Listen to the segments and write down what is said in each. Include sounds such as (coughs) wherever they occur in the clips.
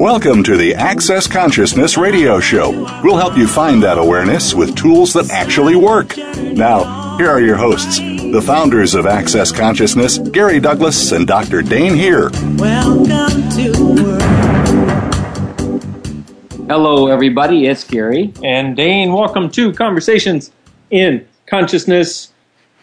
Welcome to the Access Consciousness Radio Show. We'll help you find that awareness with tools that actually work. Now, here are your hosts, the founders of Access Consciousness, Gary Douglas and Dr. Dane Heer. Welcome to world. Hello, everybody. It's Gary. And Dane, welcome to Conversations in Consciousness,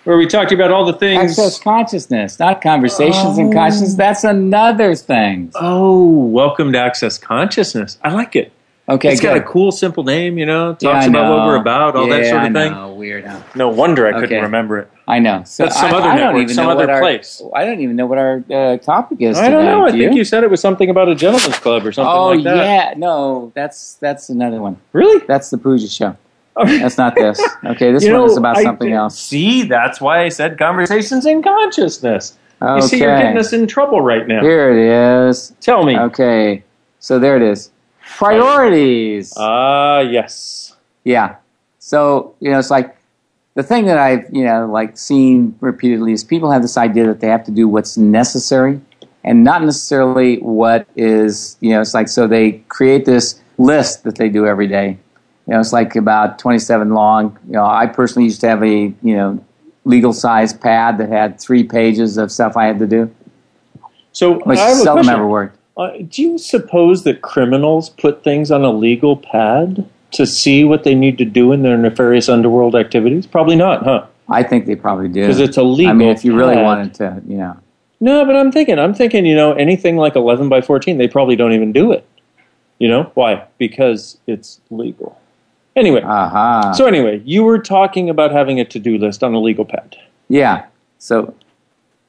where we talk to you about all the things. Access consciousness, not conversations and consciousness. That's another thing. Oh, welcome to Access Consciousness. I like it. Okay, it's got a cool, simple name, you know, talks Yeah, I about what we're about, all that Yeah, sort I of thing. know. Weird. Huh? No wonder I couldn't Okay. remember it. I know. So That's some I, other I don't network, even some know other what our, place. I don't even know what our uh, topic is. I don't today. know. I Do think you? said it was something about a gentleman's club or something Oh like that. Oh yeah, no, that's that's another one. Really? That's the Pooja show. (laughs) That's not this. Okay, this You one know, is about I something else. See, that's why I said Conversations in Consciousness. You see, you're getting us in trouble right now. Here it is. Tell me. Okay, so there it is. Priorities. Ah, yes. Yeah. So, you know, it's like the thing that I've, you know, like seen repeatedly is people have this idea that they have to do what's necessary and not necessarily what is, you know, it's like so they create this list that they do every day. You know, it's like about 27 long. You know, I personally used to have a, you know, legal size pad that had three pages of stuff I had to do, So which I seldom ever worked. Uh, do you suppose that criminals put things on a legal pad to see what they need to do in their nefarious underworld activities? Probably not, huh? I think they probably do. 'Cause it's a legal I mean, if you really pad. wanted to, you know. No, but I'm thinking, I'm thinking, you know, anything like 11 by 14, they probably don't even do it. You know why? Because it's legal. Anyway, Aha. so anyway, you were talking about having a to-do list on a legal pad. Yeah. So,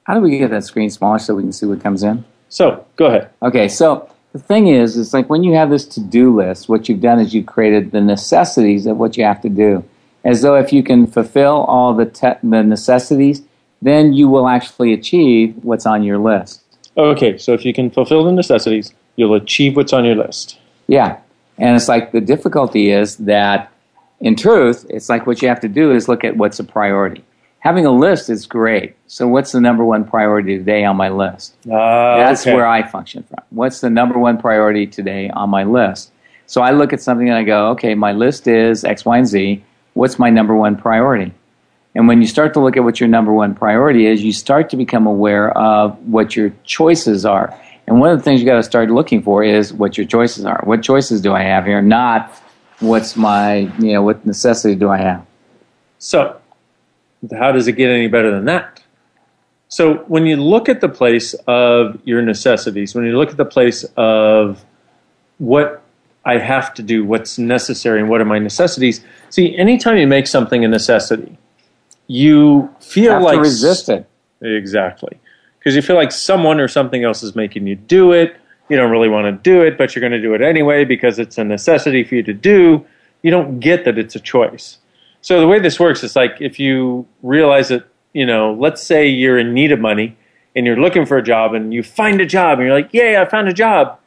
how do we get that screen smaller so we can see what comes in? So go ahead. Okay. So the thing is, it's like when you have this to-do list, what you've done is you've created the necessities of what you have to do, as though if you can fulfill all the te- the necessities, then you will actually achieve what's on your list. Okay, so if you can fulfill the necessities, you'll achieve what's on your list. Yeah. And it's like the difficulty is that, in truth, it's like what you have to do is look at what's a priority. Having a list is great. So, what's the number one priority today on my list? Ah, That's okay. where I function from. What's the number one priority today on my list? So I look at something and I go, okay, my list is X, Y, and Z. What's my number one priority? And when you start to look at what your number one priority is, you start to become aware of what your choices are. And one of the things you got to start looking for is what your choices are. What choices do I have here? Not what's my, you know, what necessity do I have? So, how does it get any better than that? So, when you look at the place of your necessities, when you look at the place of what I have to do, what's necessary, and what are my necessities, see, anytime you make something a necessity, you feel have like resist it. Exactly. Because you feel like someone or something else is making you do it. You don't really want to do it, but you're going to do it anyway because it's a necessity for you to do. You don't get that it's a choice. So the way this works is like if you realize that, you know, let's say you're in need of money and you're looking for a job and you find a job and you're like, yay, I found a job.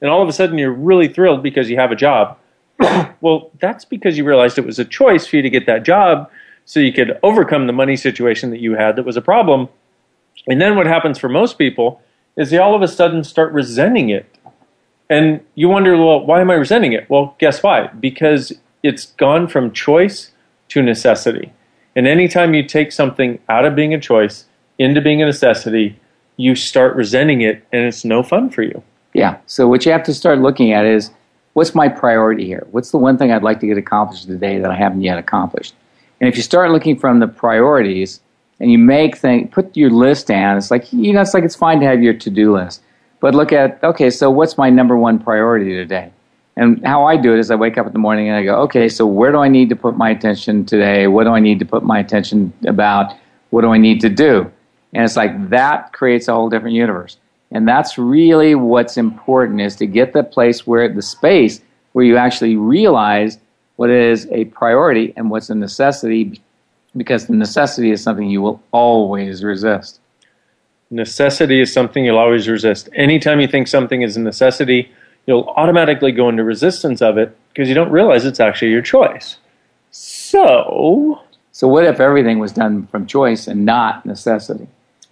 And all of a sudden you're really thrilled because you have a job. (coughs) well, that's because you realized it was a choice for you to get that job so you could overcome the money situation that you had that was a problem. And then what happens for most people is they all of a sudden start resenting it. And you wonder, well, why am I resenting it? Well, guess why? Because it's gone from choice to necessity. And anytime you take something out of being a choice into being a necessity, you start resenting it and it's no fun for you. Yeah. So what you have to start looking at is what's my priority here? What's the one thing I'd like to get accomplished today that I haven't yet accomplished? And if you start looking from the priorities and you make things, put your list down, it's like, you know, it's like it's fine to have your to do list. But look at, okay, so what's my number one priority today? And how I do it is I wake up in the morning and I go, okay, so where do I need to put my attention today? What do I need to put my attention about? What do I need to do? And it's like that creates a whole different universe. And that's really what's important is to get the place where the space where you actually realize what is a priority and what's a necessity because the necessity is something you will always resist. Necessity is something you'll always resist. Anytime you think something is a necessity, you'll automatically go into resistance of it because you don't realize it's actually your choice. So, So what if everything was done from choice and not necessity?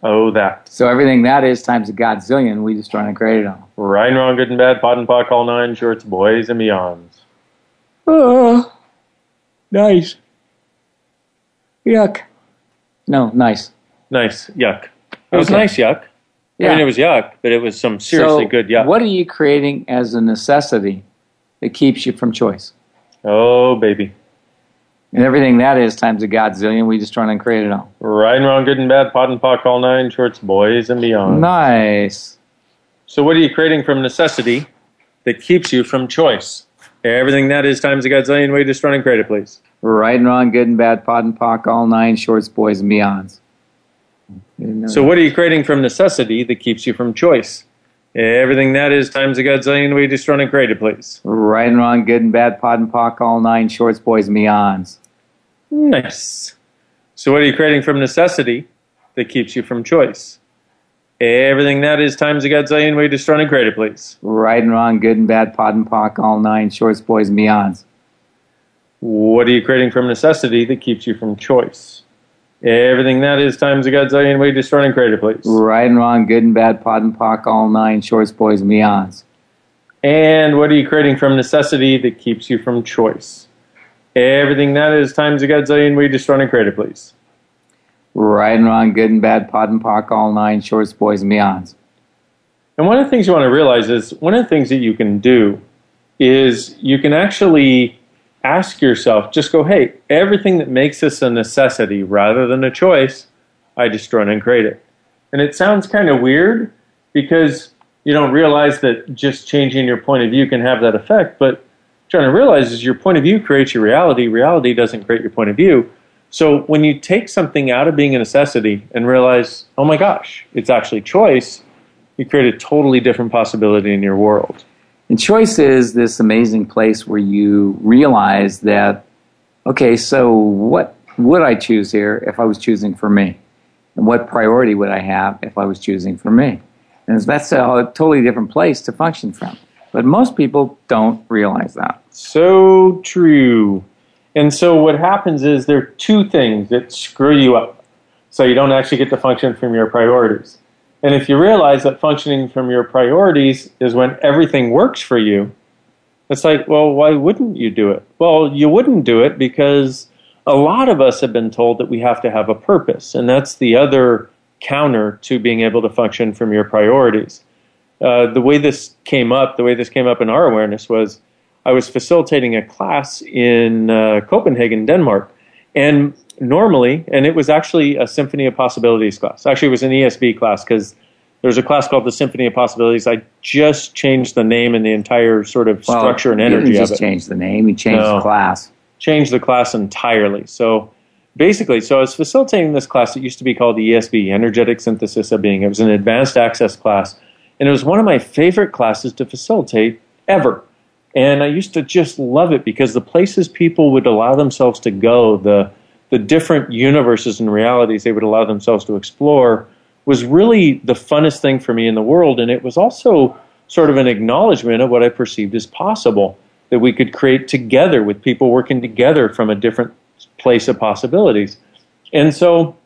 oh, that. So everything that is times a godzillion, we just trying to create it all. Right and wrong, good and bad, pot and pock, all nine shorts, boys and beyonds. Oh, nice. Yuck. No, nice. Nice, yuck. It was Okay. nice yuck. I mean, it was yuck, but it was some seriously So good yuck. What are you creating as a necessity that keeps you from choice? Oh, baby. And everything that is times a godzillion, we just trying to create it all. Right and wrong, good and bad, pot and pock, all nine shorts, boys and beyond. Nice. So, what are you creating from necessity that keeps you from choice? Everything that is times a godzillion way to run and create it, please. Right and wrong, good and bad, pot and pock, all nine shorts, boys and beyonds. You didn't know So, what are you creating from necessity that keeps you from choice? Everything that is times a godzillion way to run and create it, please. right and wrong, good and bad, pot and pock, all nine shorts, boys and beyonds. Nice. So, what are you creating from necessity that keeps you from choice? Everything that is times a godzillion way to run and create it, please. Right and wrong, good and bad, pot and pock, all nine shorts, boys and beyonds. What are you creating from necessity that keeps you from choice? Everything that is times a godzillion way to run and create it, please. Right and wrong, good and bad, pot and pock, all nine shorts, boys and beyonds. And what are you creating from necessity that keeps you from choice? Everything that is times a godzillion way to run and create it, please. Right and wrong, good and bad, pot and pock, all nine shorts, boys and beyonds. And one of the things you want to realize is one of the things that you can do is you can actually ask yourself, just go, hey, everything that makes this a necessity rather than a choice, I just run and create it. And it sounds kind of weird because you don't realize that just changing your point of view can have that effect. But trying to realize is your point of view creates your reality. Reality doesn't create your point of view. So when you take something out of being a necessity and realize, oh my gosh, it's actually choice, you create a totally different possibility in your world. And choice is this amazing place where you realize that, okay, so what would I choose here if I was choosing for me? And what priority would I have if I was choosing for me? And that's a totally different place to function from. But most people don't realize that. So true. And so what happens is there are two things that screw you up. So you don't actually get to function from your priorities. And if you realize that functioning from your priorities is when everything works for you, it's like, well, why wouldn't you do it? Well, you wouldn't do it because a lot of us have been told that we have to have a purpose. And that's the other counter to being able to function from your priorities. Uh, the way this came up, the way this came up in our awareness was I was facilitating a class in uh, Copenhagen, Denmark. And normally, and it was actually a Symphony of Possibilities class. Actually, it was an ESB class because there's a class called the Symphony of Possibilities. I just changed the name and the entire sort of Well, structure and energy didn't of just it. change the name, you changed No. the class. Changed the class entirely. So basically, so I was facilitating this class that used to be called the ESB, Energetic Synthesis of Being. It was an advanced access class, and it was one of my favorite classes to facilitate ever. And I used to just love it because the places people would allow themselves to go, the the different universes and realities they would allow themselves to explore was really the funnest thing for me in the world. And it was also sort of an acknowledgement of what I perceived as possible that we could create together with people working together from a different place of possibilities. And so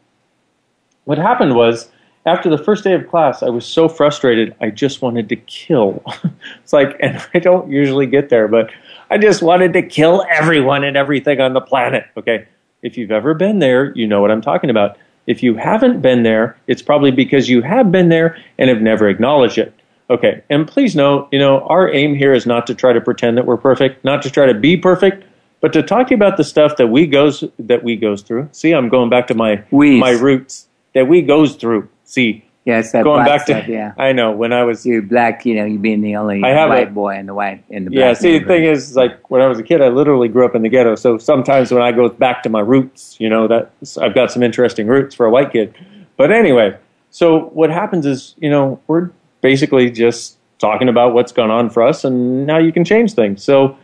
what happened was after the first day of class, I was so frustrated, I just wanted to kill. (laughs) it's like, and I don't usually get there, but I just wanted to kill everyone and everything on the planet. Okay. If you've ever been there, you know what I'm talking about. If you haven't been there, it's probably because you have been there and have never acknowledged it. Okay. And please know, you know, our aim here is not to try to pretend that we're perfect, not to try to be perfect, But to talk to you about the stuff that we goes that we goes through. See, I'm going back to my We's. my roots that we goes through. See, Yeah, it's that going back to yeah. (laughs) I know when I was You're black, you know, you being the only I have white a- boy in the white in the Yeah, see, the thing is, like when I was a kid, I literally grew up in the ghetto. So sometimes when I go back to my roots, you know, that I've got some interesting roots for a white kid. But anyway, so what happens is, you know, we're basically just talking about what's gone on for us and now you can change things. So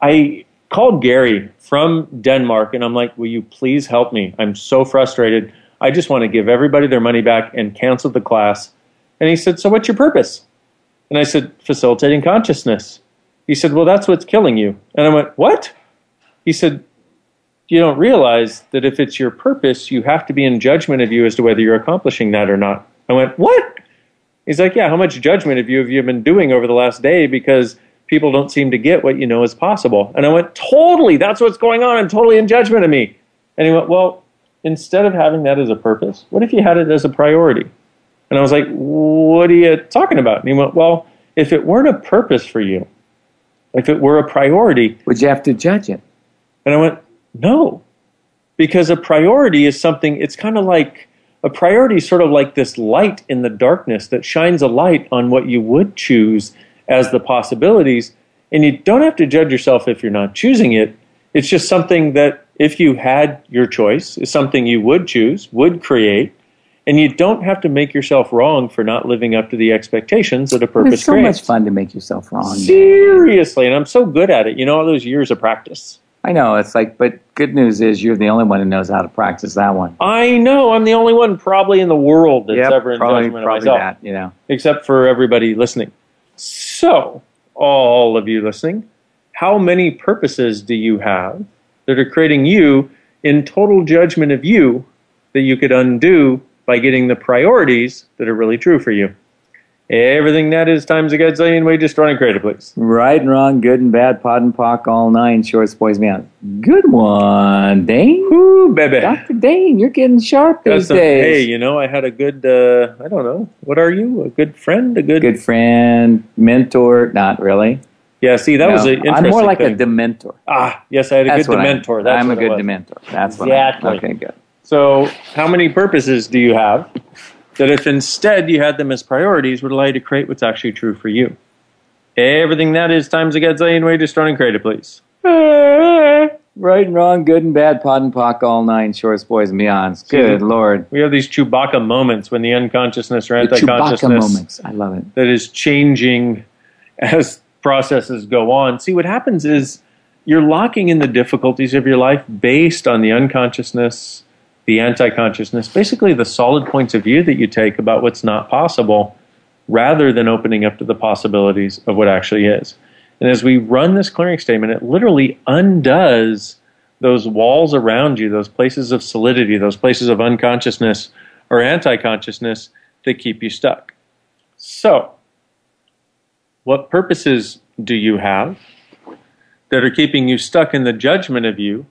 I called Gary from Denmark and I'm like, will you please help me? I'm so frustrated. I just want to give everybody their money back and cancel the class. And he said, so what's your purpose? And I said, facilitating consciousness. He said, Well, that's what's killing you. And I went, What? He said, You don't realize that if it's your purpose, you have to be in judgment of you as to whether you're accomplishing that or not. I went, What? He's like, Yeah, how much judgment of you have you been doing over the last day because people don't seem to get what you know is possible? And I went, Totally, that's what's going on. I'm totally in judgment of me. And he went, Well, instead of having that as a purpose, what if you had it as a priority? And I was like, What are you talking about? And he went, Well, if it weren't a purpose for you, if it were a priority, Would you have to judge it? and I went, no, because a priority is something, it's kind of like a priority is sort of like this light in the darkness that shines a light on what you would choose as the possibilities. And you don't have to judge yourself if you're not choosing it. It's just something that if you had your choice, is something you would choose, would create. And you don't have to make yourself wrong for not living up to the expectations that a purpose It's so creates. much fun to make yourself wrong. Seriously, and I'm so good at it. You know, all those years of practice. I know it's like, but good news is you're the only one who knows how to practice that one. I know I'm the only one probably in the world that's Yep, ever in probably, judgment of probably myself, that. You know, except for everybody listening. So, all of you listening, how many purposes do you have that are creating you in total judgment of you that you could undo by getting the priorities that are really true for you? Everything that is times a gazillion way destroying creative, please. right and wrong, good and bad, pod and pock, all nine shorts, boys, me out. Good one, Dane. Woo, baby. Dr. Dane, you're getting sharp Got these some- days. hey, you know, I had a good, uh, I don't know, what are you? A good friend? A good, Good friend, mentor, not really. Yeah, see, that No, was an interesting I'm more like thing. a dementor. Ah, yes, I had a That's good I- dementor. That's I'm a good dementor. That's what Exactly. I, okay, good. So, how many purposes do you have that, if instead you had them as priorities, would allow you to create what's actually true for you? Everything that is times a gazillion way destroying creative, please. (laughs) Right and wrong, good and bad, pot and pock, all nine shorts, boys and beyonds. Good lord. We have these Chewbacca moments when the unconsciousness or anti-consciousness Chewbacca moments. I love it. that is changing as processes go on. See, what happens is you're locking in the difficulties of your life based on the unconsciousness, the anti consciousness, basically the solid points of view that you take about what's not possible, rather than opening up to the possibilities of what actually is. And as we run this clearing statement, it literally undoes those walls around you, those places of solidity, those places of unconsciousness or anti consciousness that keep you stuck. So, what purposes do you have that are keeping you stuck in the judgment of you?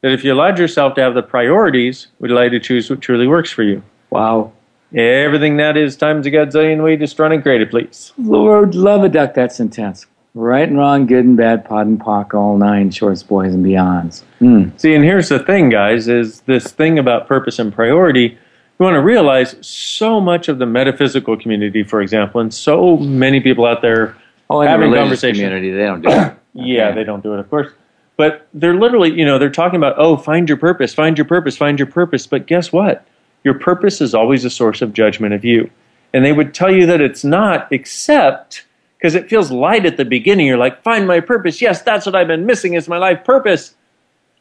That if you allowed yourself to have the priorities, would allow you to choose what truly works for you. Wow. Everything that is time times a gazillion way just run and created, please. Lord, love a duck. That's intense. Right and wrong, good and bad, pod and pock, all nine shorts, boys and beyonds. Hmm. See, and here's the thing, guys, is this thing about purpose and priority. You want to realize so much of the metaphysical community, for example, and so many people out there Oh, in the having conversation. community, they don't do it. (coughs) Yeah, they don't do it, of course. But they're literally, you know, they're talking about, oh, find your purpose, find your purpose, find your purpose. But guess what? Your purpose is always a source of judgment of you. And they would tell you that it's not, except because it feels light at the beginning. You're like, find my purpose. Yes, that's what I've been missing is my life purpose.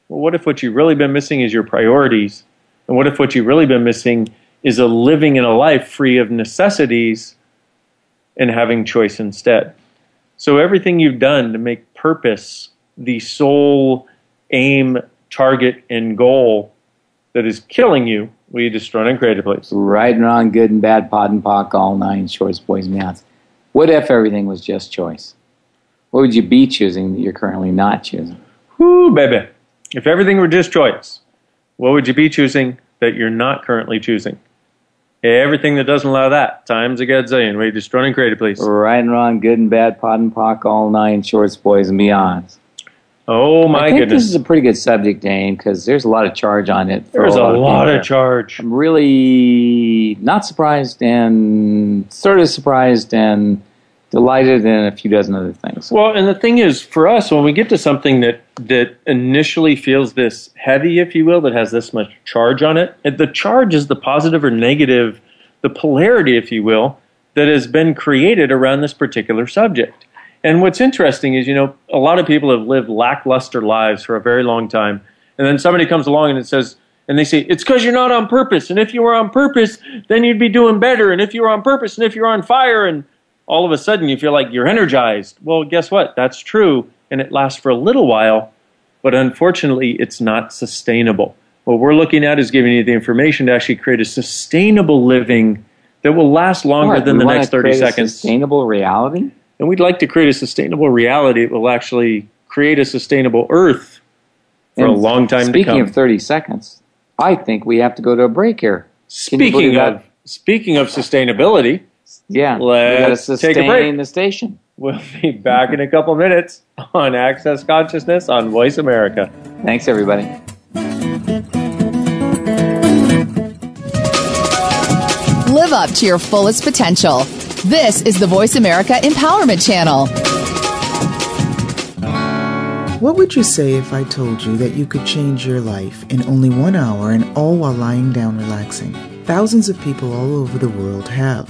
Well, what if what you've really been missing is your priorities? And what if what you've really been missing is a living in a life free of necessities and having choice instead? So everything you've done to make purpose the sole aim, target, and goal that is killing you, will you destroy and create a place? Right and wrong, good and bad, pod and pock, all nine shorts, boys and beyonds. What if everything was just choice? What would you be choosing that you're currently not choosing? Whoo, baby. If everything were just choice, what would you be choosing that you're not currently choosing? Everything that doesn't allow that, times a gazillion. Will you destroy and create a place? Right and wrong, good and bad, pot and pock, all nine shorts, boys and beyonds. Oh my I think goodness. this is a pretty good subject, Dane, because there's a lot of charge on it. for There's a lot people. of charge. I'm really not surprised and sort of surprised and delighted in a few dozen other things. Well, and the thing is, for us, when we get to something that that initially feels this heavy, if you will, that has this much charge on it, the charge is the positive or negative, the polarity, if you will, that has been created around this particular subject. And what's interesting is, you know, a lot of people have lived lackluster lives for a very long time, and then somebody comes along and it says. And they say, it's because you're not on purpose. And if you were on purpose, then you'd be doing better. And if you were on purpose, and if you're on fire, and all of a sudden you feel like you're energized. Well, guess what? That's true, and it lasts for a little while, but unfortunately, it's not sustainable. What we're looking at is giving you the information to actually create a sustainable living that will last longer than the next 30 seconds. Sustainable reality. and we'd like to create a sustainable reality that will actually create a sustainable earth for a long time to come. Speaking of 30 seconds, I think we have to go to a break here. Can speaking of speaking of sustainability, Yeah, we got to Let's take a break. the station. we'll be back in a couple minutes on Access Consciousness on Voice America. Thanks, everybody. Live up to your fullest potential. This is the Voice America Empowerment Channel. What would you say if I told you that you could change your life in only one hour and all while lying down relaxing? Thousands of people all over the world have.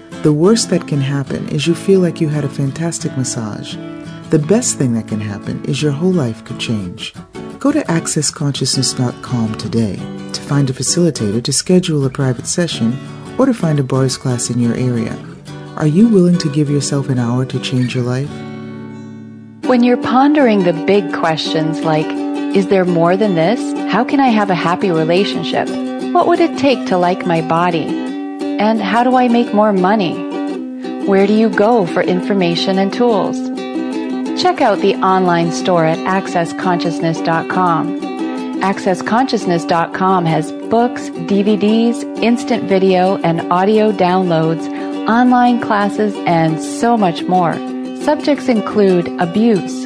the worst that can happen is you feel like you had a fantastic massage. The best thing that can happen is your whole life could change. Go to accessconsciousness.com today to find a facilitator to schedule a private session or to find a bars class in your area. Are you willing to give yourself an hour to change your life? When you're pondering the big questions like, is there more than this? How can I have a happy relationship? What would it take to like my body? And how do I make more money? Where do you go for information and tools? Check out the online store at accessconsciousness.com. AccessConsciousness.com has books, DVDs, instant video, and audio downloads, online classes, and so much more. Subjects include abuse,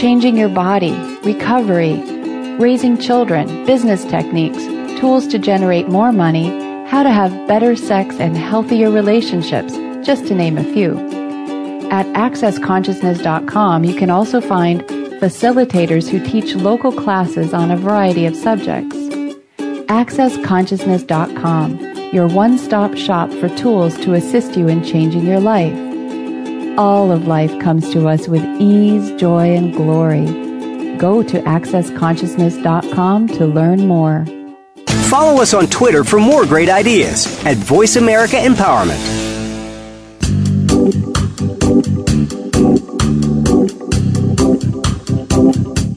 changing your body, recovery, raising children, business techniques, tools to generate more money, how to have better sex and healthier relationships, just to name a few. At accessconsciousness.com, you can also find facilitators who teach local classes on a variety of subjects. AccessConsciousness.com, your one stop shop for tools to assist you in changing your life. All of life comes to us with ease, joy, and glory. Go to AccessConsciousness.com to learn more. Follow us on Twitter for more great ideas at Voice America Empowerment.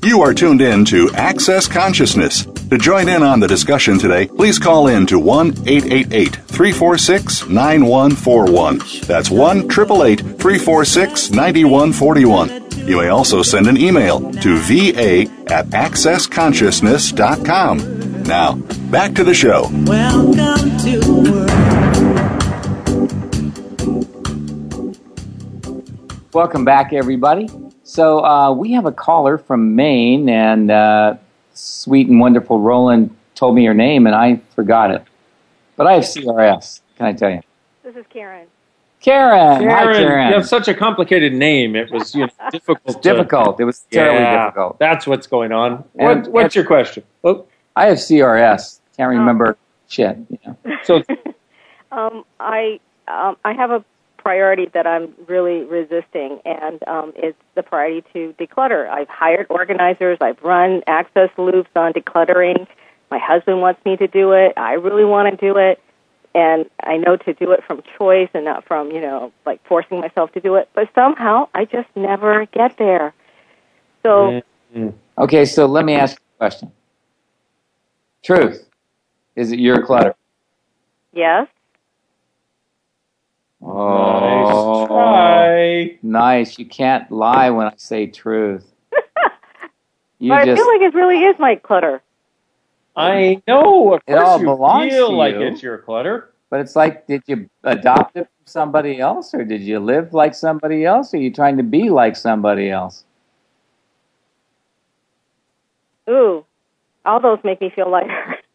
You are tuned in to Access Consciousness. To join in on the discussion today, please call in to 1 888 346 9141. That's 1 888 346 9141. You may also send an email to va at accessconsciousness.com. Now, back to the show. Welcome to the world. Welcome back, everybody. So uh, we have a caller from Maine, and uh, sweet and wonderful Roland told me her name, and I forgot it. But I have CRS. Can I tell you, This is Karen. Karen? Hi, Karen, Karen. you have such a complicated name. It was you know, (laughs) difficult. It's difficult. It was terribly yeah, difficult. That's what's going on. What, what's your question? Oh, I have CRS. Can't remember shit. You know. so (laughs) Um, I um, I have a priority that I'm really resisting, and um, it's the priority to declutter. I've hired organizers. I've run access loops on decluttering. My husband wants me to do it. I really want to do it, and I know to do it from choice and not from you know like forcing myself to do it. But somehow I just never get there. So Okay, so let me ask you a question. Truth. Is it your clutter? Yes. Oh, Nice try. nice. You can't lie when I say truth. (laughs) You but I just feel like it really is my clutter. I know. Of It course, all you belongs feel to like you. it's your clutter. But it's like, did you adopt it from somebody else, or did you live like somebody else, or are you trying to be like somebody else? Ooh, all those make me feel lighter. (laughs)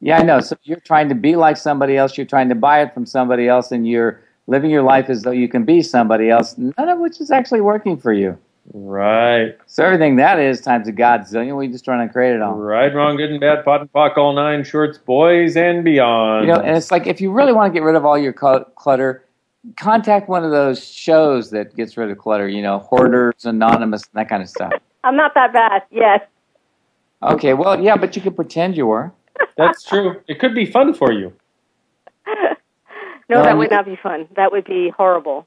Yeah, I know. So you're trying to be like somebody else. You're trying to buy it from somebody else, and you're living your life as though you can be somebody else. None of which is actually working for you. Right. So everything that is times a godzillion. We just trying to create it all. Right, wrong, good and bad, pot and pock, all nine shorts, boys and beyond. You know, and it's like if you really want to get rid of all your cl- clutter, contact one of those shows that gets rid of clutter. You know, Hoarders Anonymous and that kind of stuff. I'm not that bad. Yes. Okay, well, yeah, but you can pretend you were. That's true. It could be fun for you. No, Well, that um, would not be fun. That would be horrible.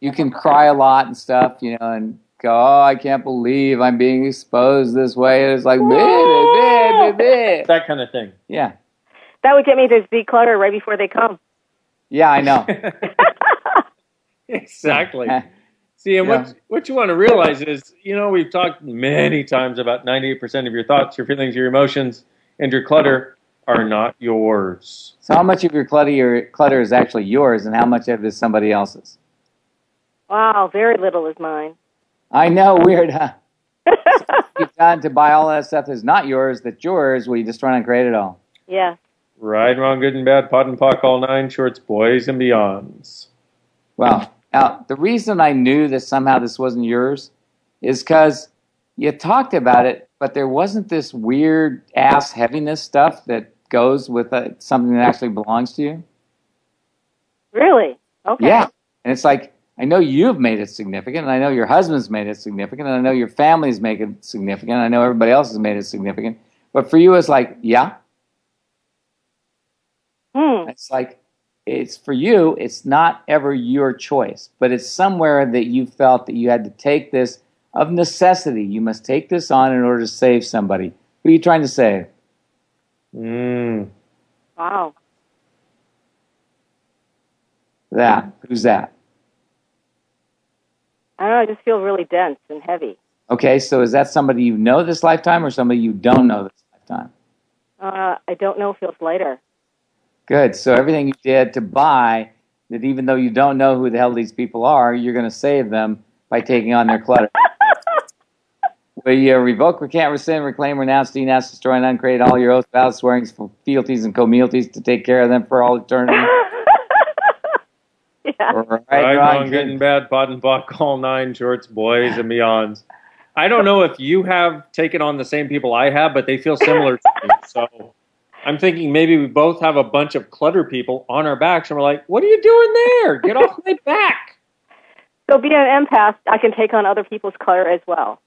You can cry a lot and stuff, you know, and go, "Oh, I can't believe I'm being exposed this way." And it's like, "Bleh, bleh, bleh, bleh." That kind of thing. yeah, That would get me to declutter right before they come. yeah, I know. (laughs) (laughs) Exactly. (laughs) See, and Yeah. what what you want to realize is, you know, we've talked many times about 98% of your thoughts, your feelings, your emotions, and your clutter are not yours. So, how much of your clutter, your clutter is actually yours, and how much of it is somebody else's? Wow, very little is mine. I know, (laughs) weird, huh? (laughs) You've done to buy all that stuff that's not yours, that's yours. We just trying to create it all. Yeah. Right, wrong, good and bad, pot and pock, all nine shorts, boys and beyonds. Well, now the reason I knew that somehow this wasn't yours is because you talked about it, but there wasn't this weird ass heaviness stuff that goes with uh, something that actually belongs to you. Really? Okay. Yeah, and it's like I know you've made it significant, and I know your husband's made it significant, and I know your family's made it significant, and I know everybody else has made it significant. But for you, it's like, yeah, Hmm. It's like it's for you, it's not ever your choice, but it's somewhere that you felt that you had to take this of necessity. You must take this on in order to save somebody. Who are you trying to save? Mm. Wow. That. Who's that? I don't know. I just feel really dense and heavy. Okay, so is that somebody you know this lifetime or somebody you don't know this lifetime? Uh, I don't know. Feels lighter. Good. So everything you did to buy, that even though you don't know who the hell these people are, you're going to save them by taking on their clutter. (laughs) Will you uh, revoke, recant, rescind, reclaim, renounce, denounce, destroy, and uncreate all your oaths, vows, swearings, fealties, and communities to take care of them for all eternity? (laughs) yeah. Right, Right, wrong, wrong, good and bad, pot and pock, all nine shorts, boys and beyonds. I don't know if you have taken on the same people I have, but they feel similar to me. So I'm thinking maybe we both have a bunch of clutter people on our backs, and we're like, "What are you doing there? Get off my (laughs) back!" So being an empath, I can take on other people's clutter as well.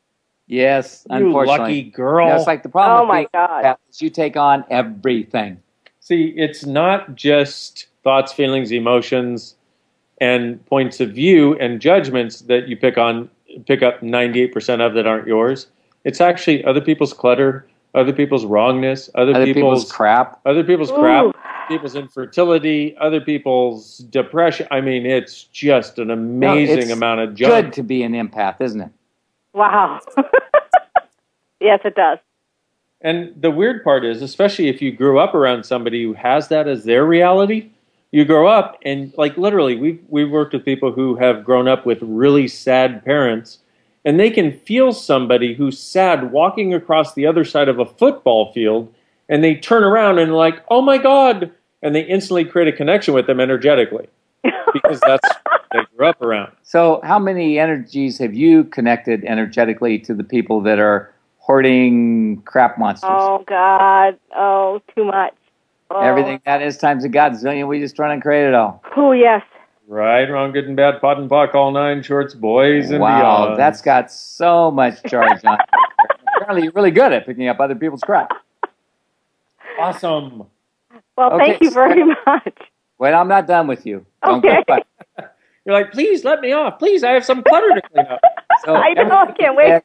Yes, You unfortunately. lucky girl. That's like the problem. Oh my God. is You take on everything. See, it's not just thoughts, feelings, emotions, and points of view and judgments that you pick on, pick up 98% of that aren't yours. It's actually other people's clutter, other people's wrongness, other, Other people's, people's crap. other people's Ooh. crap, people's infertility, other people's depression. I mean, it's just an amazing it's amount of junk. Good to be an empath, isn't it? Wow. (laughs) yes, it does. And the weird part is, especially if you grew up around somebody who has that as their reality, you grow up and like literally we've we've worked with people who have grown up with really sad parents and they can feel somebody who's sad walking across the other side of a football field and they turn around and like, "Oh my god." And they instantly create a connection with them energetically (laughs) because that's what they grew up around. So, how many energies have you connected energetically to the people that are hoarding crap monsters? Oh God. Oh, too much. Oh. Everything that is times a godzillion. We just trying to create it all. Oh yes. Right, wrong, good and bad, pot and pock, all nine shorts, boys and wow, beyond. that's got so much charge on it. Apparently, you're really good at picking up other people's crap. awesome. Well, Okay, thank you very much. Wait, I'm not done with you. Don't Okay. (laughs) You're like, please let me off. Please, I have some clutter to clean up. So I know, I can't wait. did-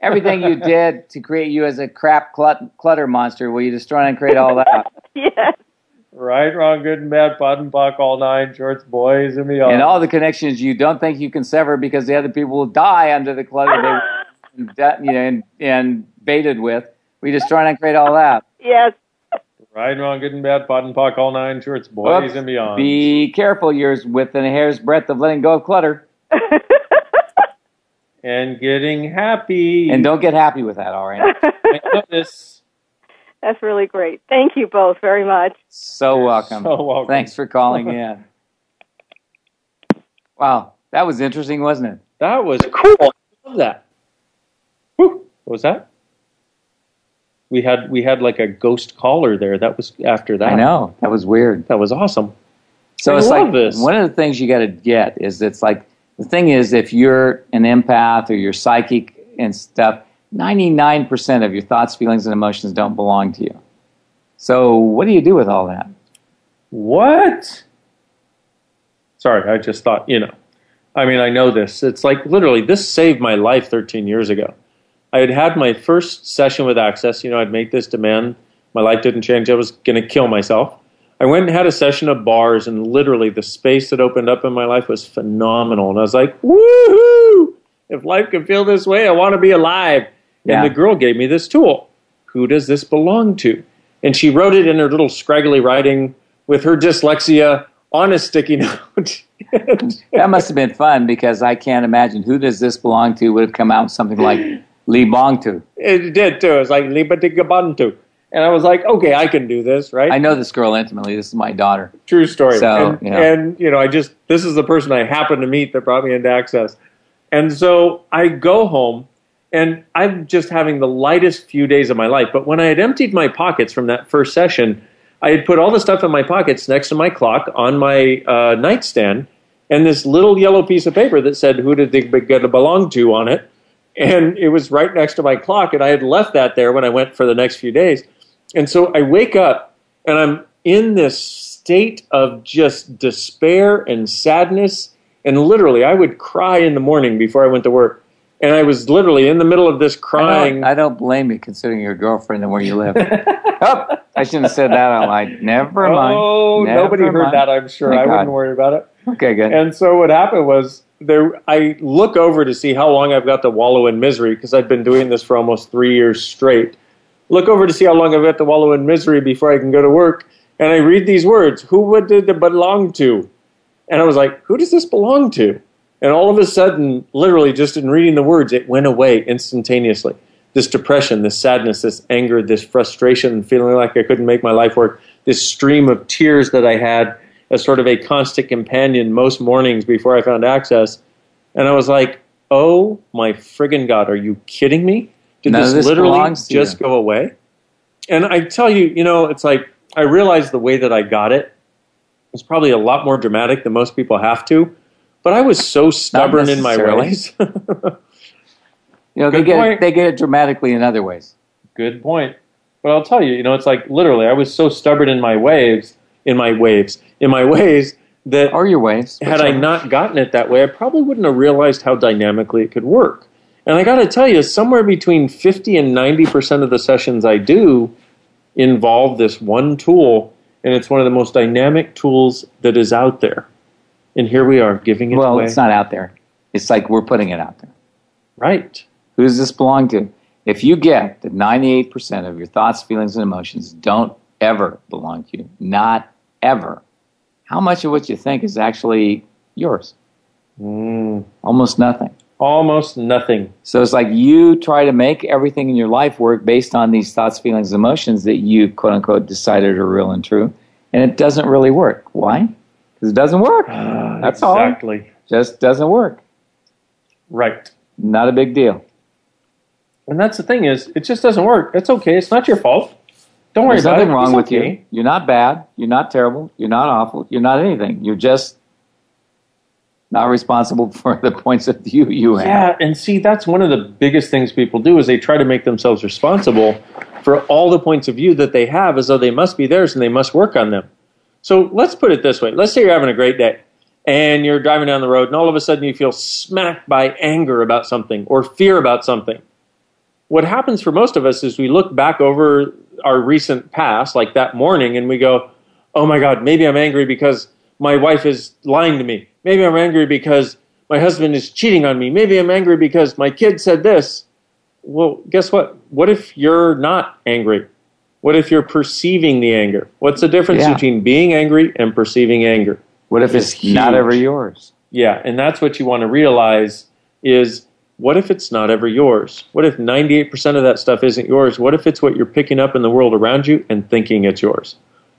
everything you did to create you as a crap clut- clutter monster, will you destroy and create all that? (laughs) yes. Right, wrong, good and bad, pot and puck, all nine, shorts, boys, and beyond. and all the connections you don't think you can sever because the other people will die under the clutter they (laughs) were you know, and, and baited with. We just try and create all that. Yes. Right, wrong, good and bad, pot and puck, all nine, shorts, boys, Whoops. and beyond. Be careful, you're within a hair's breadth of letting go of clutter. (laughs) and getting happy. And don't get happy with that, all right? (laughs) Thank goodness. That's really great. Thank you both very much. So welcome. So welcome. Thanks for calling in. Wow, that was interesting, wasn't it? That was cool. I love that. Whew. What was that? We had we had like a ghost caller there. That was after that. I know. That was weird. That was awesome. So I it's love like this. one of the things you got to get is it's like the thing is if you're an empath or you're psychic and stuff, 99% of your thoughts, feelings, and emotions don't belong to you. So what do you do with all that? What? Sorry, I just thought, you know. I mean, I know this. It's like literally, this saved my life 13 years ago. I had had my first session with Access. You know, I'd make this demand. My life didn't change. I was going to kill myself. I went and had a session of bars, and literally the space that opened up in my life was phenomenal. And I was like, woohoo! If life can feel this way, I want to be alive. Yeah. And the girl gave me this tool. Who does this belong to? And she wrote it in her little scraggly writing with her dyslexia on a sticky (laughs) note. That must have been fun because I can't imagine who does this belong to would have come out something like Bong it did too. It was like Libatigabantu. And I was like, okay, I can do this, right? I know this girl intimately. This is my daughter. True story. So, and, you know. and, you know, I just, this is the person I happened to meet that brought me into Access. And so I go home and I'm just having the lightest few days of my life. But when I had emptied my pockets from that first session, I had put all the stuff in my pockets next to my clock on my uh, nightstand and this little yellow piece of paper that said, who did they belong to on it. And it was right next to my clock. And I had left that there when I went for the next few days. And so I wake up and I'm in this state of just despair and sadness. And literally, I would cry in the morning before I went to work. And I was literally in the middle of this I crying. don't, I don't blame you considering your girlfriend and where you live. (laughs) oh, I shouldn't have said that out loud. Never oh, mind. Oh, Never nobody heard that, I'm sure. Thank I wouldn't worry about it. Okay, good. And so what happened was there I look over to see how long I've got to wallow in misery because I've been doing this for almost three years straight. Look over to see how long I've got to wallow in misery before I can go to work. And I read these words, who would it belong to? And I was like, who does this belong to? And all of a sudden, literally just in reading the words, it went away instantaneously. This depression, this sadness, this anger, this frustration, feeling like I couldn't make my life work, this stream of tears that I had as sort of a constant companion most mornings before I found access. And I was like, oh my friggin' God, are you kidding me? Did this this literally just go away? And I tell you, you know, it's like I realized the way that I got it was probably a lot more dramatic than most people have to. But I was so stubborn in my ways. (laughs) (laughs) You know, they get point. it, they get it dramatically in other ways. Good point. But I'll tell you, you know, it's like literally I was so stubborn in my waves, in my waves, in my ways that Or your ways. had I not gotten it that way, I probably wouldn't have realized how dynamically it could work. And I got to tell you, somewhere between 50 and 90% of the sessions I do involve this one tool, and it's one of the most dynamic tools that is out there. And here we are giving it Well, away. Well, it's not out there. It's like we're putting it out there. right. Who does this belong to? If you get that 98% of your thoughts, feelings, and emotions don't ever belong to you, not ever, how much of what you think is actually yours? Mm, Almost nothing. almost nothing. So it's like you try to make everything in your life work based on these thoughts, feelings, emotions that you quote unquote decided are real and true, and it doesn't really work. Why? It doesn't work. Ah, that's all. exactly. Just doesn't work. Right. Not a big deal. And that's the thing is, it just doesn't work. It's okay. It's not your fault. Don't worry There's about nothing it. wrong It's with okay. you. You're not bad. You're not terrible. You're not awful. You're not anything. You're just not responsible (laughs) for the points of view you have. Yeah, and see, that's one of the biggest things people do is they try to make themselves responsible for all the points of view that they have as though they must be theirs and they must work on them. So let's put it this way. Let's say you're having a great day and you're driving down the road and all of a sudden you feel smacked by anger about something or fear about something. what happens for most of us is we look back over our recent past, like that morning, and we go, oh my God, maybe I'm angry because my wife is lying to me. Maybe I'm angry because my husband is cheating on me. Maybe I'm angry because my kid said this. Well, guess what? What if you're not angry? What if you're perceiving the anger? What's the difference Yeah. between being angry and perceiving anger? What if it's not ever yours? Yeah, and that's what you want to realize is what if it's not ever yours? What if 98% of that stuff isn't yours? What if it's what you're picking up in the world around you and thinking it's yours,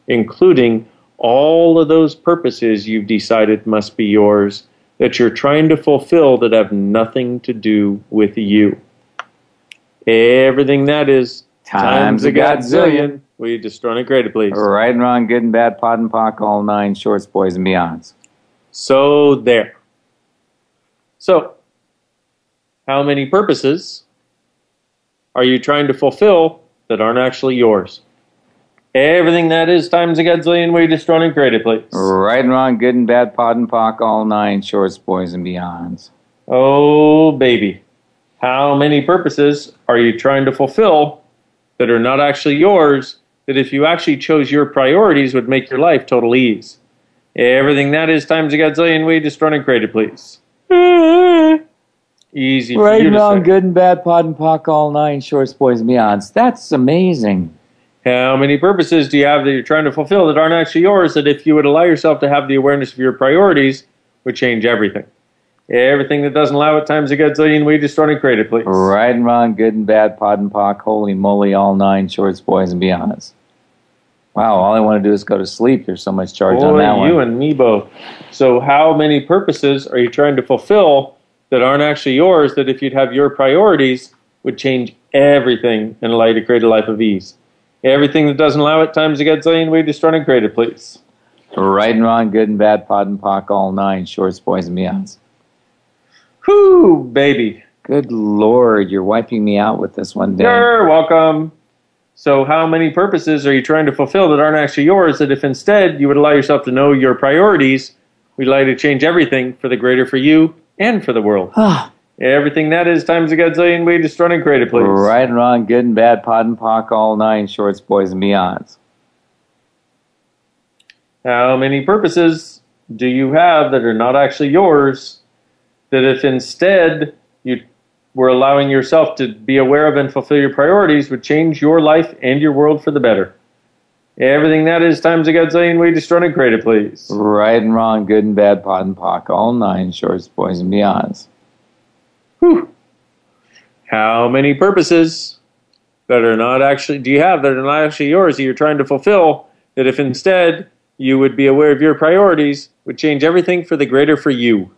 including all of those purposes you've decided must be yours that you're trying to fulfill that have nothing to do with you? Everything that is Times a godzillion. Will you destroy and create it greater, please? Right and wrong, good and bad, POD and POC, all nine, shorts, boys, and beyonds. So there. So, how many purposes are you trying to fulfill that aren't actually yours? Everything that is times a godzillion way destroying greater, please. Right and wrong, good and bad, POD and POC, all nine, shorts, boys, and beyonds. Oh, baby. How many purposes are you trying to fulfill that are not actually yours, that if you actually chose your priorities would make your life total ease? Everything that is times a godzillion way destroying greater, please. (laughs) Easy Right and wrong, good and bad, POD and POC, all nine, shorts, boys, and beyonds. That's amazing. How many purposes do you have that you're trying to fulfill that aren't actually yours? That if you would allow yourself to have the awareness of your priorities, would change everything. Everything that doesn't allow it times a godzillion, we destroy and create it, please. Right and wrong, good and bad, POD and POC, holy moly, all nine, shorts, boys, and beyonds. Wow, all I want to do is go to sleep. There's so much charge on Boy, that one. you and me both. So, how many purposes are you trying to fulfill that aren't actually yours? That if you'd have your priorities, would change everything and allow you to create a life of ease. Everything that doesn't allow it times a godzillion, we destroy and create it, please. Right and wrong, good and bad, POD and POC, all nine, shorts, boys, and beyonds. Whoo, baby. Good Lord, you're wiping me out with this one, Dan. You're welcome. So, how many purposes are you trying to fulfill that aren't actually yours? That if instead you would allow yourself to know your priorities, we'd allow you to change everything for the greater for you and for the world. (sighs) everything that is times a godzillion, we destroy and create it, please. Right and wrong, good and bad, POD and POC, all nine, shorts, boys, and beyonds. How many purposes do you have that are not actually yours? That if instead you were allowing yourself to be aware of and fulfill your priorities, would change your life and your world for the better. Everything that is times a godzillion, we destroy and create it, please. Right and wrong, good and bad, POD and POC, all nine, shorts, boys, and beyonds. Whew. How many purposes that are not actually do you have that are not actually yours that you're trying to fulfill? That if instead you would be aware of your priorities, would change everything for the greater for you.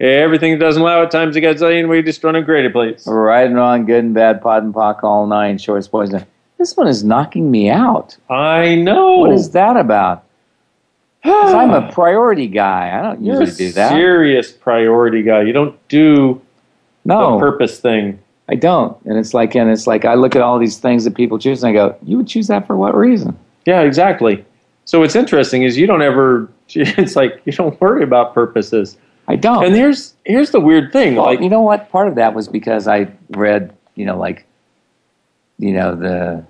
Everything that doesn't allow it times a godzillion, we just run create it, please. Right and wrong, good and bad, POD and POC, all nine, shorts, and This one is knocking me out. I know. What is that about? (sighs) I'm a priority guy. I don't You're usually do that. serious priority guy. You don't do No. the purpose thing. I don't. And it's like, and it's like, I look at all these things that people choose, and I go, "You would choose that for what reason?" Yeah, exactly. So what's interesting is you don't ever. (laughs) It's like you don't worry about purposes. I don't. And here's here's the weird thing. Well, like you know what? Part of that was because I read, you know, like, you know, the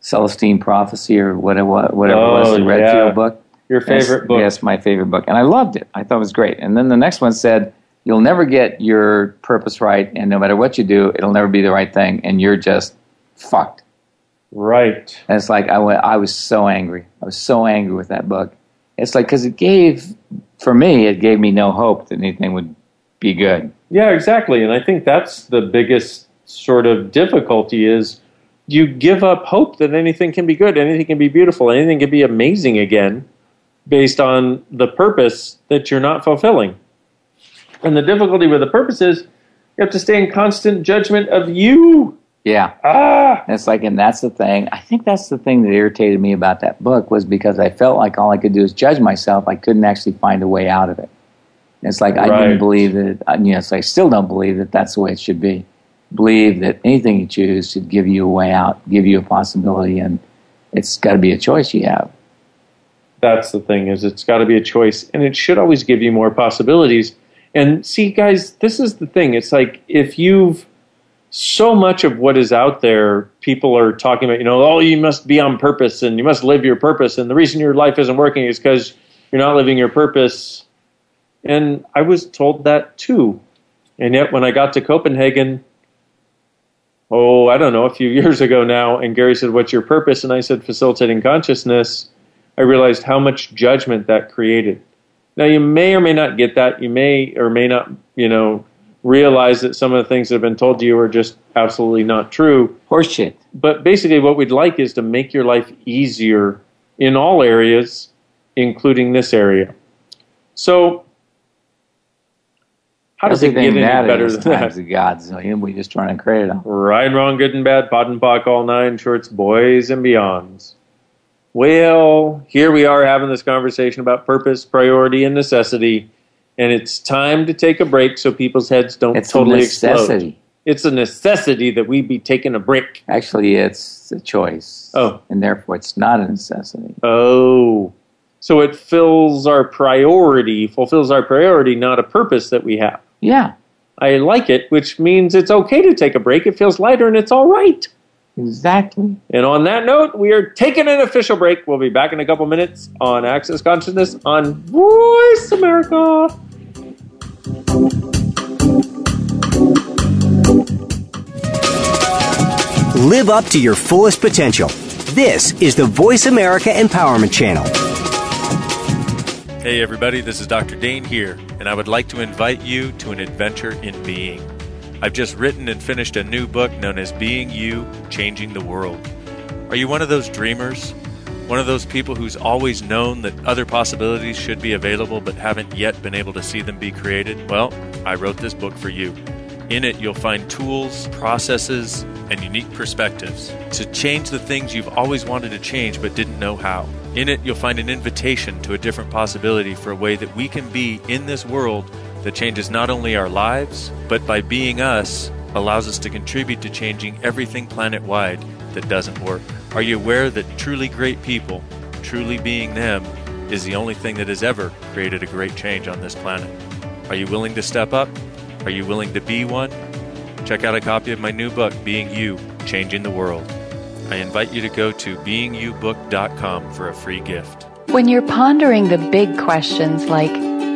Celestine Prophecy or whatever, whatever it was, Oh, the yeah. Redfield book. Your favorite yes, book. Yes, my favorite book, and I loved it. I thought it was great. And then the next one said, "You'll never get your purpose right, and no matter what you do, it'll never be the right thing, and you're just fucked." Right. And it's like I went. I was so angry. I was so angry with that book. It's like because it gave, for me, it gave me no hope that anything would be good. Yeah, exactly. And I think that's the biggest sort of difficulty is you give up hope that anything can be good, anything can be beautiful, anything can be amazing again based on the purpose that you're not fulfilling. And the difficulty with the purpose is you have to stay in constant judgment of you. Yeah. Ah. And it's like, and that's the thing. I think that's the thing that irritated me about that book was because I felt like all I could do is judge myself. I couldn't actually find a way out of it. And it's like I didn't believe that. You know, like I still don't believe that that's the way it should be. Believe that anything you choose should give you a way out, give you a possibility, and it's got to be a choice you have. That's the thing is it's got to be a choice and it should always give you more possibilities. And see guys, this is the thing. It's like if you've so much of what is out there, people are talking about, you know, oh, you must be on purpose and you must live your purpose. And the reason your life isn't working is because you're not living your purpose. And I was told that too. And yet, when I got to Copenhagen, oh, I don't know, a few (laughs) years ago now, and Gary said, What's your purpose? And I said, Facilitating consciousness. I realized how much judgment that created. Now, you may or may not get that. You may or may not, you know, realize that some of the things that have been told to you are just absolutely not true. Horseshit. But basically, what we'd like is to make your life easier in all areas, including this area. So, how does it get any better than times that? of Godzillion. We just trying to create them. Right, wrong, good and bad, POD and POC, all nine shorts, boys and beyonds. Well, here we are having this conversation about purpose, priority, and necessity, and it's time to take a break so people's heads don't It's a totally necessity. explode. It's a necessity that we be taking a break. Actually, it's a choice. Oh. And therefore, it's not a necessity. Oh. So it fills our priority, fulfills our priority, not a purpose that we have. Yeah, I like it, which means it's okay to take a break. It feels lighter and it's all right. exactly. And on that note, we are taking an official break. We'll be back in a couple minutes on Access Consciousness on Voice America. Live up to your fullest potential. This is the Voice America Empowerment Channel. Hey, everybody, this is Dr. Dane Heer, and I would like to invite you to an adventure in being. I've just written and finished a new book known as Being You Changing the World. Are you one of those dreamers? One of those people who's always known that other possibilities should be available but haven't yet been able to see them be created? Well, I wrote this book for you. In it, you'll find tools, processes, and unique perspectives to change the things you've always wanted to change but didn't know how. In it, you'll find an invitation to a different possibility for a way that we can be in this world that changes not only our lives, but by being us, allows us to contribute to changing everything planet wide that doesn't work. Are you aware that truly great people, truly being them, is the only thing that has ever created a great change on this planet? Are you willing to step up? Are you willing to be one? Check out a copy of my new book, Being You Changing the World. I invite you to go to beingyoubook.com for a free gift. When you're pondering the big questions like,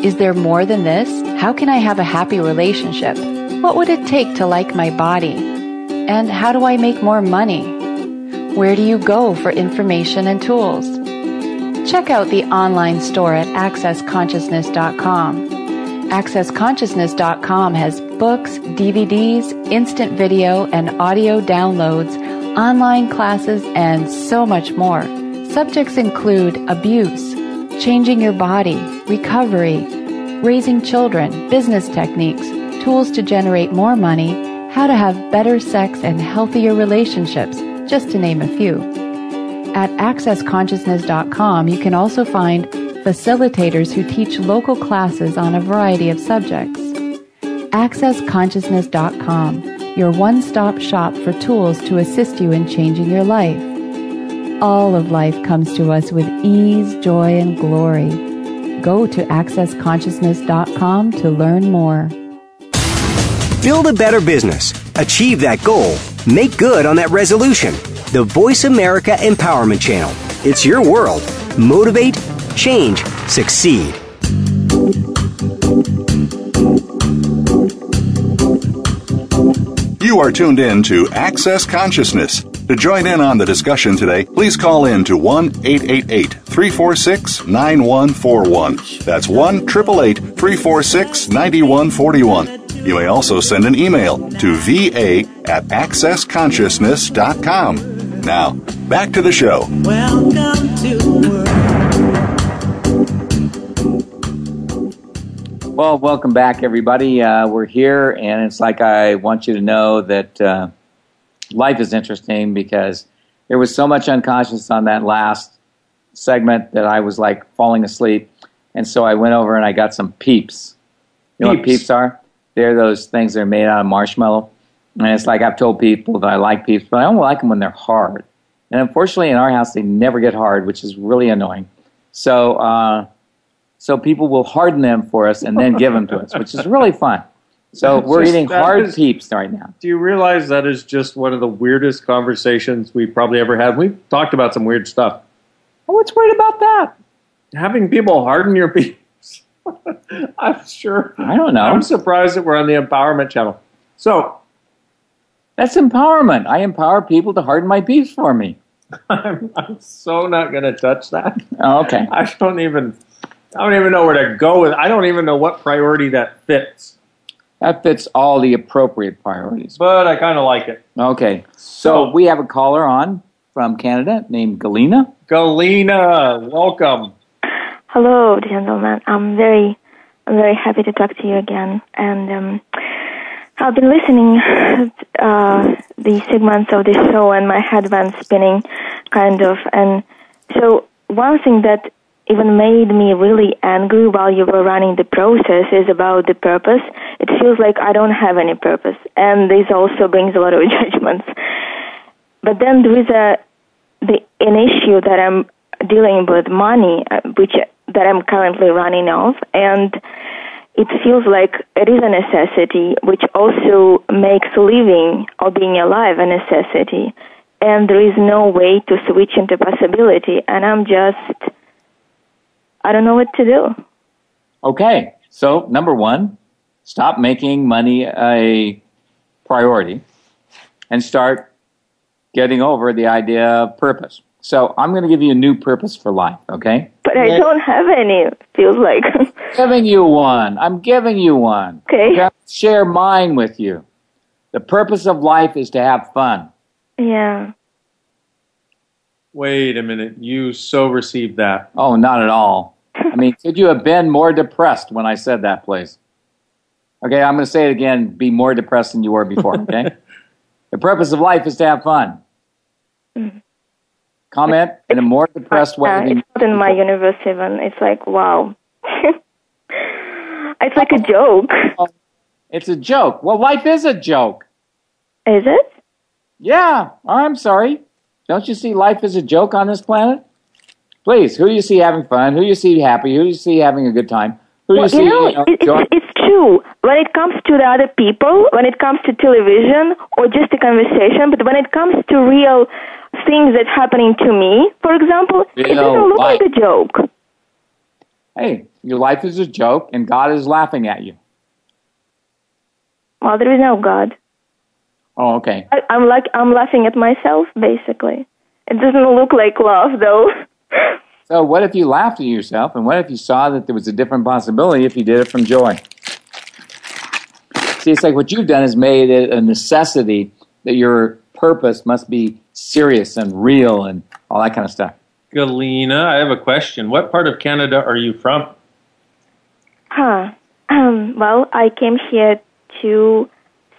is there more than this? How can I have a happy relationship? What would it take to like my body? And how do I make more money? Where do you go for information and tools? Check out the online store at accessconsciousness.com. AccessConsciousness.com has books, DVDs, instant video and audio downloads, online classes, and so much more. Subjects include abuse, changing your body, recovery, raising children, business techniques, tools to generate more money, how to have better sex and healthier relationships, just to name a few. At accessconsciousness.com, you can also find facilitators who teach local classes on a variety of subjects. AccessConsciousness.com, your one stop shop for tools to assist you in changing your life. All of life comes to us with ease, joy, and glory. Go to AccessConsciousness.com to learn more. Build a better business. Achieve that goal. Make good on that resolution. The Voice America Empowerment Channel. It's your world. Motivate, change, succeed. You are tuned in to Access Consciousness. To join in on the discussion today, please call in to 1 888 346 9141. That's 1 888 346 9141. You may also send an email to va at accessconsciousness.com. Now, back to the show. Welcome to the world. Well, welcome back, everybody. Uh, we're here, and it's like I want you to know that uh, life is interesting because there was so much unconscious on that last segment that I was like falling asleep. And so I went over and I got some peeps. You know what Peeps. peeps are? They're those things that are made out of marshmallow. And it's like I've told people that I like peeps, but I don't like them when they're hard. And unfortunately, in our house, they never get hard, which is really annoying. So, uh, so people will harden them for us and then give them to us, which is really fun. So (laughs) we're just- eating hard is- peeps right now. Do you realize that is just one of the weirdest conversations we've probably ever had? We've talked about some weird stuff. What's weird about that? Having people harden your (laughs) peeps. (laughs) I'm sure. I don't know. I'm surprised that we're on the empowerment channel. So That's empowerment. I empower people to harden my peeps for me. (laughs) I'm, I'm so not going to touch that. Oh, okay. (laughs) I don't even. I don't even know where to go with. I don't even know what priority that fits. That fits all the appropriate priorities. But I kind of like it. Okay. So we have a caller on from Canada named Galena. Galena, welcome. Hello, gentlemen. I'm very, I'm very happy to talk to you again. And um, I've been listening uh, the segments of the show, and my head went spinning, kind of. And so one thing that even made me really angry while you were running the process is about the purpose. It feels like I don't have any purpose, and this also brings a lot of (laughs) judgments. But then there is a the an issue that I'm dealing with money, uh, which that I'm currently running off, and it feels like it is a necessity, which also makes living or being alive a necessity. And there is no way to switch into possibility, and I'm just, I don't know what to do. Okay. So, number one, stop making money a priority and start getting over the idea of purpose. So, I'm going to give you a new purpose for life, okay? But I don't have any. Feels like. (laughs) giving you one. I'm giving you one. Okay. I'll share mine with you. The purpose of life is to have fun. yeah. Wait a minute. You so received that. Oh, not at all. I mean, could you have been more depressed when I said that, please? Okay, I'm going to say it again. Be more depressed than you were before, okay? (laughs) the purpose of life is to have fun. Mm-hmm. Comment in a more depressed way. Uh, it's not in my universe even. It's like, wow. (laughs) it's like a joke. It's a joke. Well, life is a joke. Is it? Yeah. I'm sorry. Don't you see life is a joke on this planet? Please, who do you see having fun? Who do you see happy? Who do you see having a good time? Who do Well, you see you know, you know, it, it's, it's true. When it comes to the other people, when it comes to television or just a conversation, but when it comes to real things that's happening to me, for example, it Real doesn't look life. like a joke. Hey, your life is a joke and God is laughing at you. Well, there is no God. Oh, okay. I, I'm like I'm laughing at myself, basically. It doesn't look like love, though. (laughs) So, what if you laughed at yourself, and what if you saw that there was a different possibility if you did it from joy? See, it's like what you've done is made it a necessity that your purpose must be serious and real and all that kind of stuff. Galena, I have a question. What part of Canada are you from? Huh. Um, well, I came here to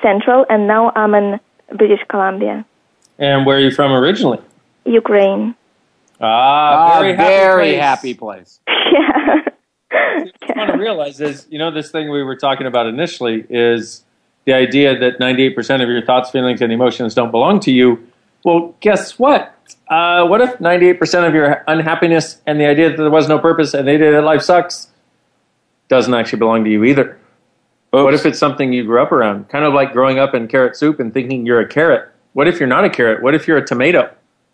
Central, and now I'm in British Columbia, And where are you from originally? Ukraine. Ah, very Ah, happy very place. happy place. (laughs) Yeah. What I want to realize is, you know, this thing we were talking about initially is the idea that 98% of your thoughts, feelings, and emotions don't belong to you. Well, guess what? Uh, what if 98% of your unhappiness and the idea that there was no purpose and the idea that life sucks doesn't actually belong to you either? What if it's something you grew up around? Kind of like growing up in carrot soup and thinking you're a carrot. What if you're not a carrot? What if you're a tomato? (laughs)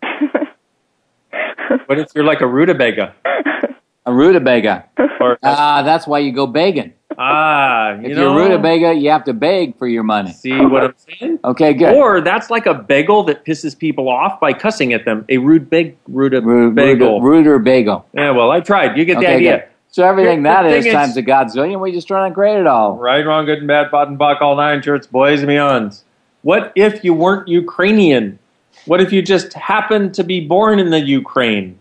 what if you're like a rutabaga? A rutabaga. Ah, that's why you go begging. Ah, you If know, you're a rutabaga, you have to beg for your money. See what I'm saying? Okay, good. Or that's like a bagel that pisses people off by cussing at them. A rude big rude Ru- bagel. Rude, rude bagel. Yeah, well, I tried. You get the Okay, idea. good. So everything The that thing is is- times a godzillion, we just trying to create it all. Right, wrong, good and bad, bot and buck, all nine shirts, boys and beyonds. What if you weren't Ukrainian? What if you just happened to be born in the Ukraine?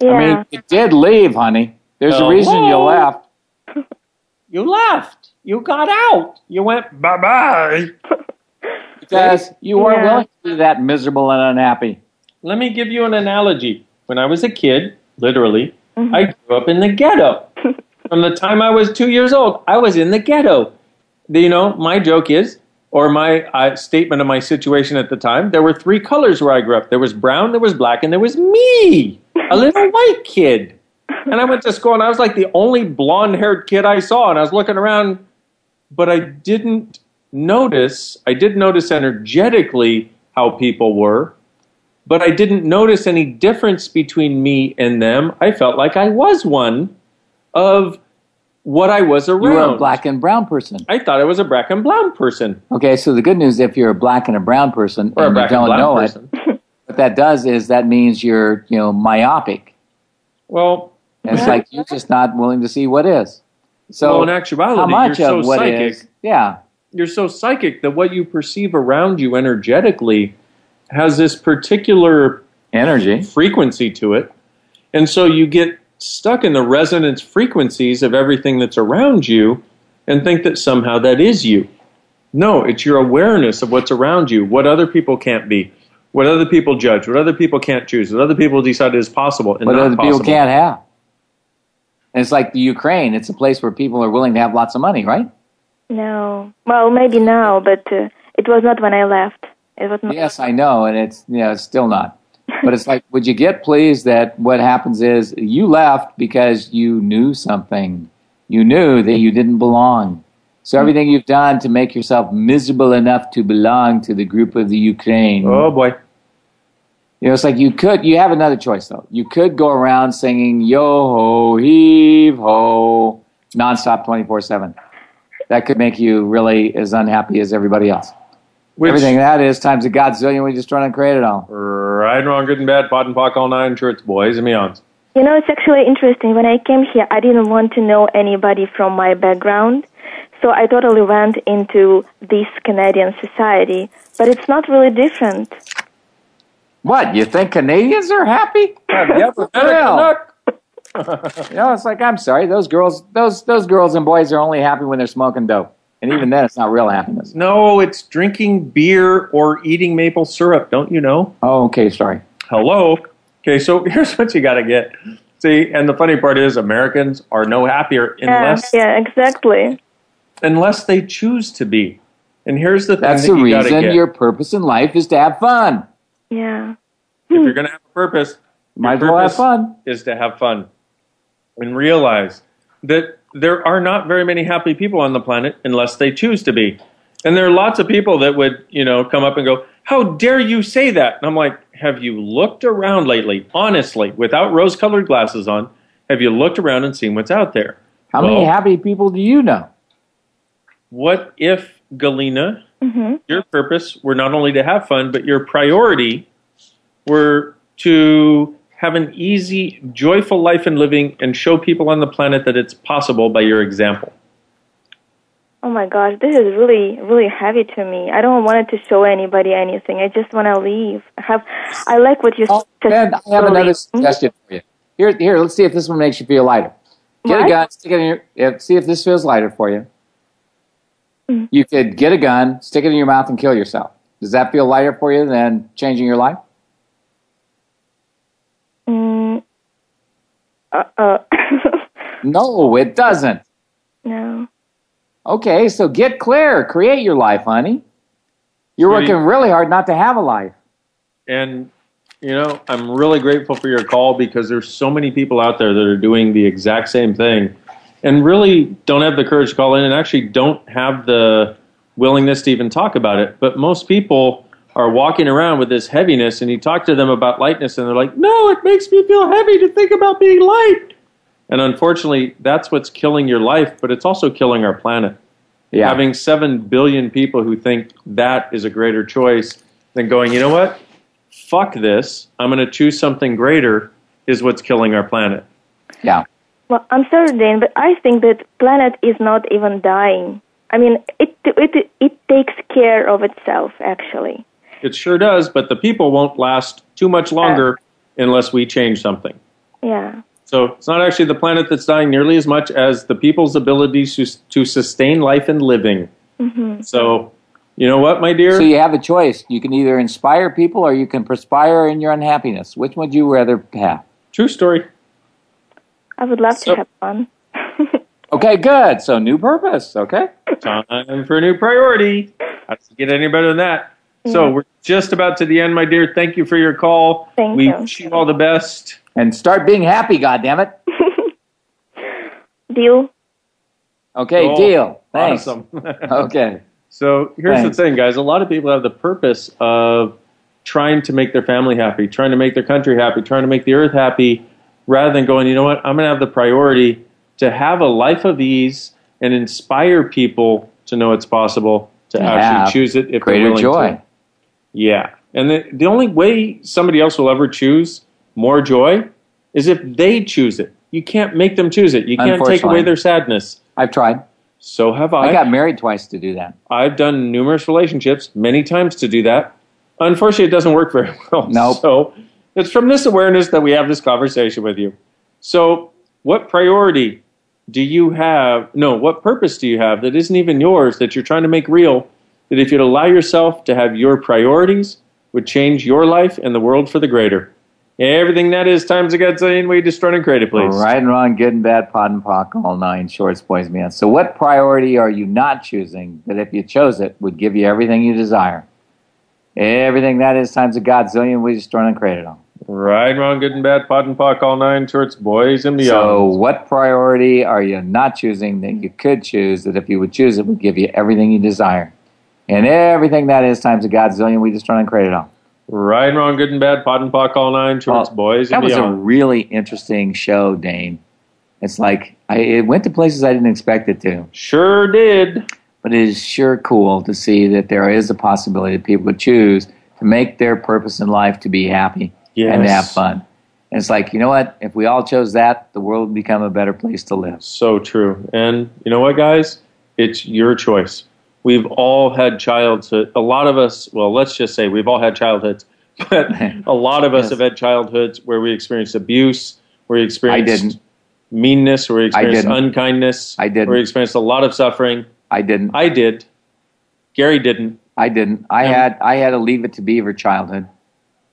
Yeah. I mean, you did leave, honey. There's a Hello? reason you left. You left. You got out. You went bye bye. (laughs) Because you weren't Yeah. willing to be that miserable and unhappy. Let me give you an analogy. When I was a kid, literally, I grew up in the ghetto. (laughs) From the time I was two years old, I was in the ghetto. You know, my joke is, or my uh, statement of my situation at the time, there were three colors where I grew up. There was brown, there was black, and there was me, a (laughs) little white kid. And I went to school, and I was like the only blonde haired kid I saw. And I was looking around, but I didn't notice, I did notice energetically how people were, but I didn't notice any difference between me and them. I felt like I was one of what I was around. You were a black and brown person. I thought I was a black and brown person. Okay, so the good news if you're a black and a brown person Or a and black you don't know person. it, what that does is that means you're, you know, myopic. Well, And it's like you're just not willing to see what is. So well, in actuality, how much you're of so what psychic. is- yeah. You're so psychic that what you perceive around you energetically has this particular energy frequency to it. And so you get stuck in the resonance frequencies of everything that's around you and think that somehow that is you. No, it's your awareness of what's around you, what other people can't be, what other people judge, what other people can't choose, what other people decide is possible and what not other possible. people can't have. And it's like the Ukraine. It's a place where people are willing to have lots of money, right? No. Well, maybe now, but uh, it was not when I left. It was not. Yes, I know, and it's you know, it's still not. (laughs) But it's like, would you get pleased that what happens is you left because you knew something. You knew that you didn't belong. So everything you've done to make yourself miserable enough to belong to the group of the Ukraine. Oh boy. You know, it's like you could, you have another choice though. You could go around singing yo ho, heave ho, nonstop 24 7. That could make you really as unhappy as everybody else. Which- Everything that is times a godzillion, we just trying to create it all. Right, wrong, good and bad, POD and POC, all nine shirts, boys and beyonds. You know, it's actually interesting. When I came here, I didn't want to know anybody from my background. So I totally went into this Canadian society. But it's not really different. What, you think Canadians are happy? yeah, Well, (laughs) you know, it's like I'm sorry, those girls, those those girls and boys are only happy when they're smoking dope, and even then, it's not real happiness. No, it's drinking beer or eating maple syrup, don't you know? Oh, okay, sorry. Hello. Okay, so (laughs) here's what you got to get. See, and the funny part is, Americans are no happier unless yeah, yeah, exactly. unless they choose to be. And here's the thing That's that the you reason get. your purpose in life is to have fun. Yeah. if you're (laughs) going to have a purpose, Might your as well have purpose fun. is to have fun and realize that there are not very many happy people on the planet unless they choose to be. And there are lots of people that would, you know, come up and go, "How dare you say that?" And I'm like, "Have you looked around lately? Honestly, without rose-colored glasses on, have you looked around and seen what's out there?" How many happy people do you know? What if Galena, Mm-hmm. your purpose were not only to have fun, but your priority were to have an easy, joyful life and living and show people on the planet that it's possible by your example. Oh my gosh, this is really, really heavy to me. I don't want to show anybody anything. I just want to leave. I have, I like what you said. And I have another suggestion for you. Here, here. Let's see if this one makes you feel lighter. Get a What? gun, stick it in your. If, see if this feels lighter for you. Mm. You could get a gun, stick it in your mouth, and kill yourself. Does that feel lighter for you than changing your life? Mm, uh, uh, (laughs) No, it doesn't. no. Okay, so get clear. Create your life, honey. You're Sweetie. working really hard not to have a life. And, you know, I'm really grateful for your call because there's so many people out there that are doing the exact same thing and really don't have the courage to call in and actually don't have the willingness to even talk about it. But most people are walking around with this heaviness and you talk to them about lightness and they're like, no, it makes me feel heavy to think about being light. And unfortunately, that's what's killing your life, but it's also killing our planet. Yeah. Having 7 billion people who think that is a greater choice than going, you know what? Fuck this. I'm going to choose something greater is what's killing our planet. Yeah. Well, I'm sorry, Dan, but I think that planet is not even dying. I mean, it it it takes care of itself, actually. It sure does, but the people won't last too much longer unless we change something. Yeah. So it's not actually the planet that's dying nearly as much as the people's ability to, to sustain life and living. Mm-hmm. So, you know what, my dear? So you have a choice. You can either inspire people or you can perspire in your unhappiness. Which would you rather have? True story. I would love So- to have fun. (laughs) Okay, good. So new purpose. Okay. Time for a new priority. How does it get any better than that? So Yeah. we're just about to the end, my dear. Thank you for your call. Thank we you. wish you all the best. And start being happy. God damn it. (laughs) Deal. Okay, Cool. deal. Thanks. Awesome. (laughs) Okay. So here's Thanks. the thing, guys. A lot of people have the purpose of trying to make their family happy, trying to make their country happy, trying to make the earth happy, rather than going, you know what, I'm going to have the priority to have a life of ease and inspire people to know it's possible to To actually choose it if greater they're willing joy. to. Yeah. And the, the only way somebody else will ever choose more joy is if they choose it. You can't make them choose it. You can't take away their sadness. I've tried. So have I. I got married twice to do that. I've done numerous relationships many times to do that. Unfortunately, it doesn't work very (laughs) well. Nope. So it's from this awareness that we have this conversation with you. So, what priority do you have? No, what purpose do you have that isn't even yours that you're trying to make real? That if you'd allow yourself to have your priorities, would change your life and the world for the greater. Everything that is times a godzillion we destroy and created, please. Right and wrong, good and bad, POD and POC, all nine shorts, boys beyond. So, what priority are you not choosing that, if you chose it, would give you everything you desire? Everything that is times a godzillion we destroy and created all. Right, wrong, good and bad, POD and POC, all nine shorts, boys and beyond. So, what priority are you not choosing that you could choose that, if you would choose it, would give you everything you desire? And everything that is times a godzillion we destroyed and created all. Right, wrong, good and bad, pot and pock, all nine shorts, Well, boys That was a really interesting show, Dane. It's like I, it went to places I didn't expect it to. Sure did. But it is sure cool to see that there is a possibility that people would choose to make their purpose in life to be happy and to have fun. And it's like, you know what? If we all chose that, the world would become a better place to live. So true. And you know what, guys? It's your choice. We've all had childhood. A lot of us, well, let's just say we've all had childhoods, (laughs) but a lot of us Yes. have had childhoods where we experienced abuse, where we experienced didn't. meanness, where we experienced didn't. unkindness, I didn't. where we experienced a lot of suffering. I didn't. I did. Gary didn't. I didn't. I Yeah. had I had a leave it to beaver childhood.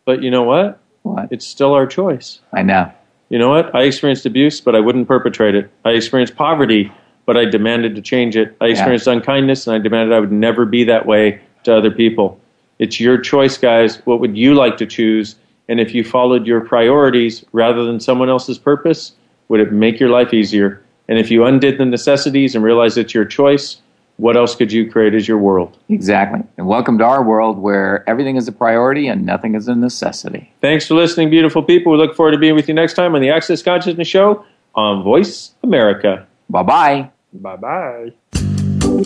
But you know what? What? It's still our choice. I know. You know what? I experienced abuse, but I wouldn't perpetrate it. I experienced poverty, but I demanded to change it. I experienced unkindness, and I demanded I would never be that way to other people. It's your choice, guys. What would you like to choose? And if you followed your priorities rather than someone else's purpose, would it make your life easier? And if you undid the necessities and realized it's your choice, what else could you create as your world? Exactly. And welcome to our world where everything is a priority and nothing is a necessity. Thanks for listening, beautiful people. We look forward to being with you next time on the Access Consciousness Show on Voice America. Bye bye. Bye bye.